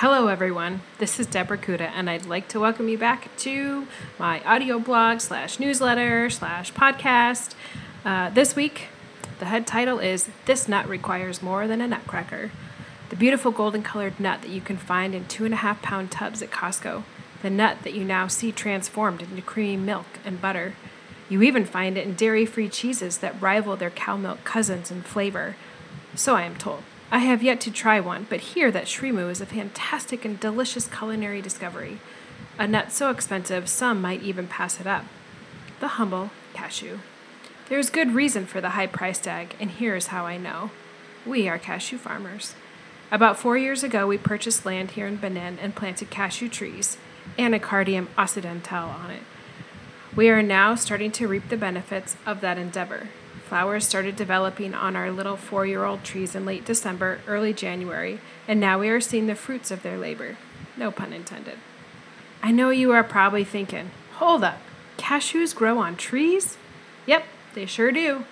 Hello, everyone. This is Deborah Kuda, and I'd like to welcome you back to my audio blog slash newsletter slash podcast. Uh, this week, the head title is This Nut Requires More Than a Nutcracker. The beautiful golden colored nut that you can find in two and a half pound tubs at Costco. The nut that you now see transformed into creamy milk and butter. You even find it in dairy free cheeses that rival their cow milk cousins in flavor. So I am told. I have yet to try one, but hear that ShriMu is a fantastic and delicious culinary discovery. A nut so expensive some might even pass it up. The humble cashew. There is good reason for the high price tag, and here is how I know. We are cashew farmers. About four years ago, we purchased land here in Benin and planted cashew trees, Anacardium occidental, on it. We are now starting to reap the benefits of that endeavor. Flowers started developing on our little four year old trees in late December, early January, and now we are seeing the fruits of their labor. No pun intended. I know you are probably thinking, hold up, cashews grow on trees? Yep, they sure do.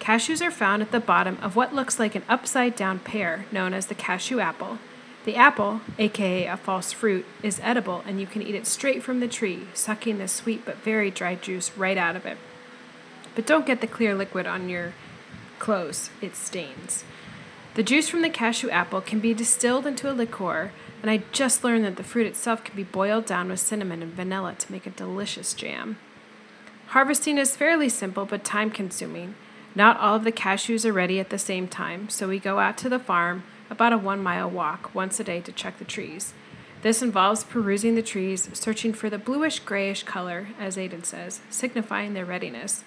Cashews are found at the bottom of what looks like an upside down pear known as the cashew apple. The apple, aka a false fruit, is edible and you can eat it straight from the tree, sucking the sweet but very dry juice right out of it. But don't get the clear liquid on your clothes, it stains. The juice from the cashew apple can be distilled into a liqueur, and I just learned that the fruit itself can be boiled down with cinnamon and vanilla to make a delicious jam. Harvesting is fairly simple but time consuming. Not all of the cashews are ready at the same time, so we go out to the farm, about a one mile walk, once a day to check the trees. This involves perusing the trees, searching for the bluish grayish color, as Aiden says, signifying their readiness.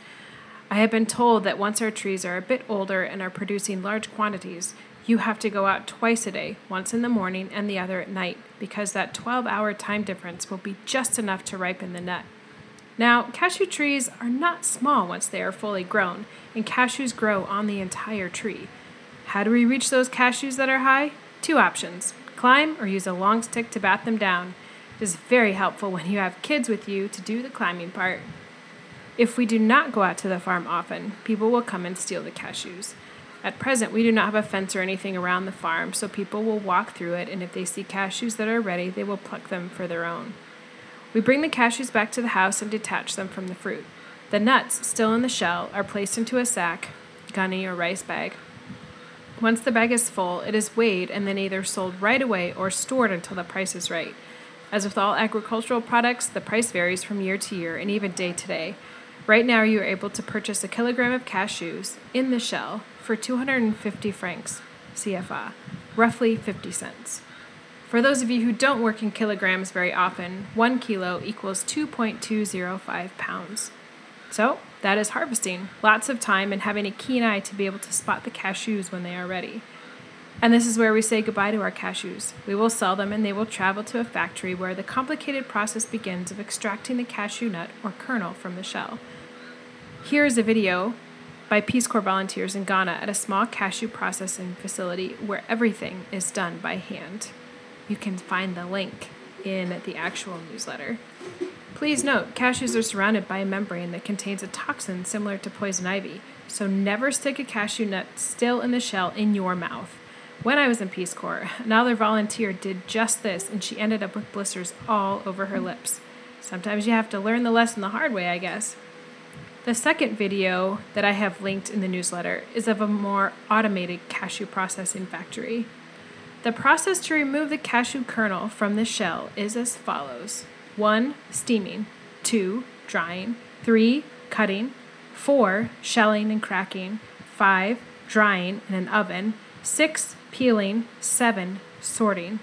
I have been told that once our trees are a bit older and are producing large quantities, you have to go out twice a day, once in the morning and the other at night, because that 12 hour time difference will be just enough to ripen the nut. Now, cashew trees are not small once they are fully grown, and cashews grow on the entire tree. How do we reach those cashews that are high? Two options climb or use a long stick to bat them down. It is very helpful when you have kids with you to do the climbing part. If we do not go out to the farm often, people will come and steal the cashews. At present, we do not have a fence or anything around the farm, so people will walk through it, and if they see cashews that are ready, they will pluck them for their own. We bring the cashews back to the house and detach them from the fruit. The nuts, still in the shell, are placed into a sack, gunny, or rice bag. Once the bag is full, it is weighed and then either sold right away or stored until the price is right. As with all agricultural products, the price varies from year to year and even day to day. Right now, you are able to purchase a kilogram of cashews in the shell for 250 francs CFA, roughly 50 cents. For those of you who don't work in kilograms very often, one kilo equals 2.205 pounds. So, that is harvesting. Lots of time and having a keen eye to be able to spot the cashews when they are ready. And this is where we say goodbye to our cashews. We will sell them and they will travel to a factory where the complicated process begins of extracting the cashew nut or kernel from the shell. Here is a video by Peace Corps volunteers in Ghana at a small cashew processing facility where everything is done by hand. You can find the link in the actual newsletter. Please note, cashews are surrounded by a membrane that contains a toxin similar to poison ivy, so never stick a cashew nut still in the shell in your mouth. When I was in Peace Corps, another volunteer did just this and she ended up with blisters all over her lips. Sometimes you have to learn the lesson the hard way, I guess. The second video that I have linked in the newsletter is of a more automated cashew processing factory. The process to remove the cashew kernel from the shell is as follows 1. Steaming, 2. Drying, 3. Cutting, 4. Shelling and cracking, 5. Drying in an oven, 6. Peeling, 7. Sorting.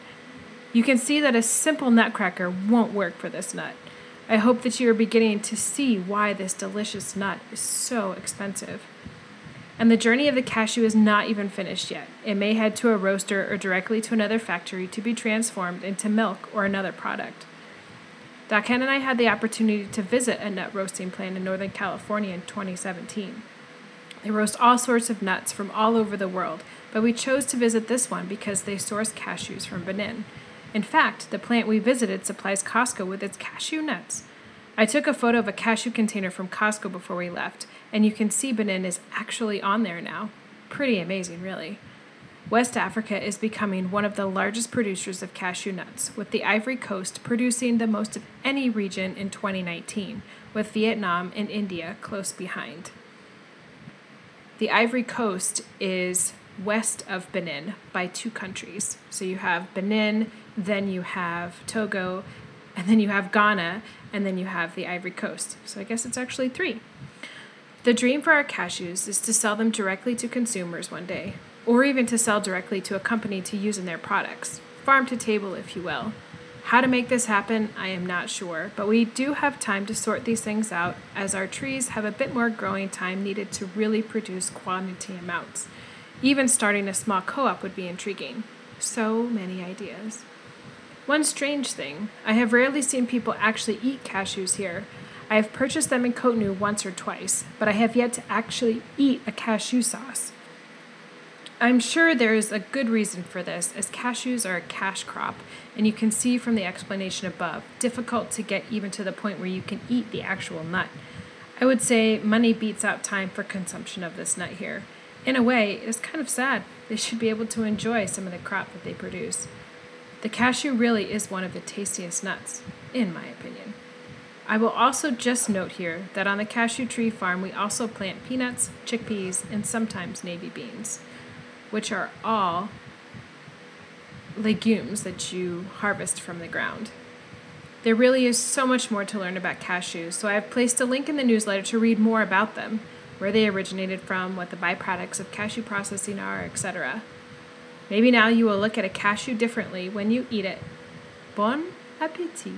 You can see that a simple nutcracker won't work for this nut. I hope that you are beginning to see why this delicious nut is so expensive. And the journey of the cashew is not even finished yet. It may head to a roaster or directly to another factory to be transformed into milk or another product. Daken and I had the opportunity to visit a nut roasting plant in Northern California in 2017. They roast all sorts of nuts from all over the world, but we chose to visit this one because they source cashews from Benin. In fact, the plant we visited supplies Costco with its cashew nuts. I took a photo of a cashew container from Costco before we left, and you can see Benin is actually on there now. Pretty amazing, really. West Africa is becoming one of the largest producers of cashew nuts, with the Ivory Coast producing the most of any region in 2019, with Vietnam and India close behind. The Ivory Coast is west of Benin by two countries. So you have Benin, then you have Togo, and then you have Ghana, and then you have the Ivory Coast. So I guess it's actually three. The dream for our cashews is to sell them directly to consumers one day, or even to sell directly to a company to use in their products, farm to table, if you will. How to make this happen, I am not sure, but we do have time to sort these things out as our trees have a bit more growing time needed to really produce quantity amounts. Even starting a small co op would be intriguing. So many ideas. One strange thing I have rarely seen people actually eat cashews here. I have purchased them in Cotonou once or twice, but I have yet to actually eat a cashew sauce. I'm sure there is a good reason for this, as cashews are a cash crop, and you can see from the explanation above, difficult to get even to the point where you can eat the actual nut. I would say money beats out time for consumption of this nut here. In a way, it is kind of sad. They should be able to enjoy some of the crop that they produce. The cashew really is one of the tastiest nuts, in my opinion. I will also just note here that on the cashew tree farm we also plant peanuts, chickpeas, and sometimes navy beans which are all legumes that you harvest from the ground. There really is so much more to learn about cashews, so I have placed a link in the newsletter to read more about them, where they originated from, what the byproducts of cashew processing are, etc. Maybe now you will look at a cashew differently when you eat it. Bon appetit!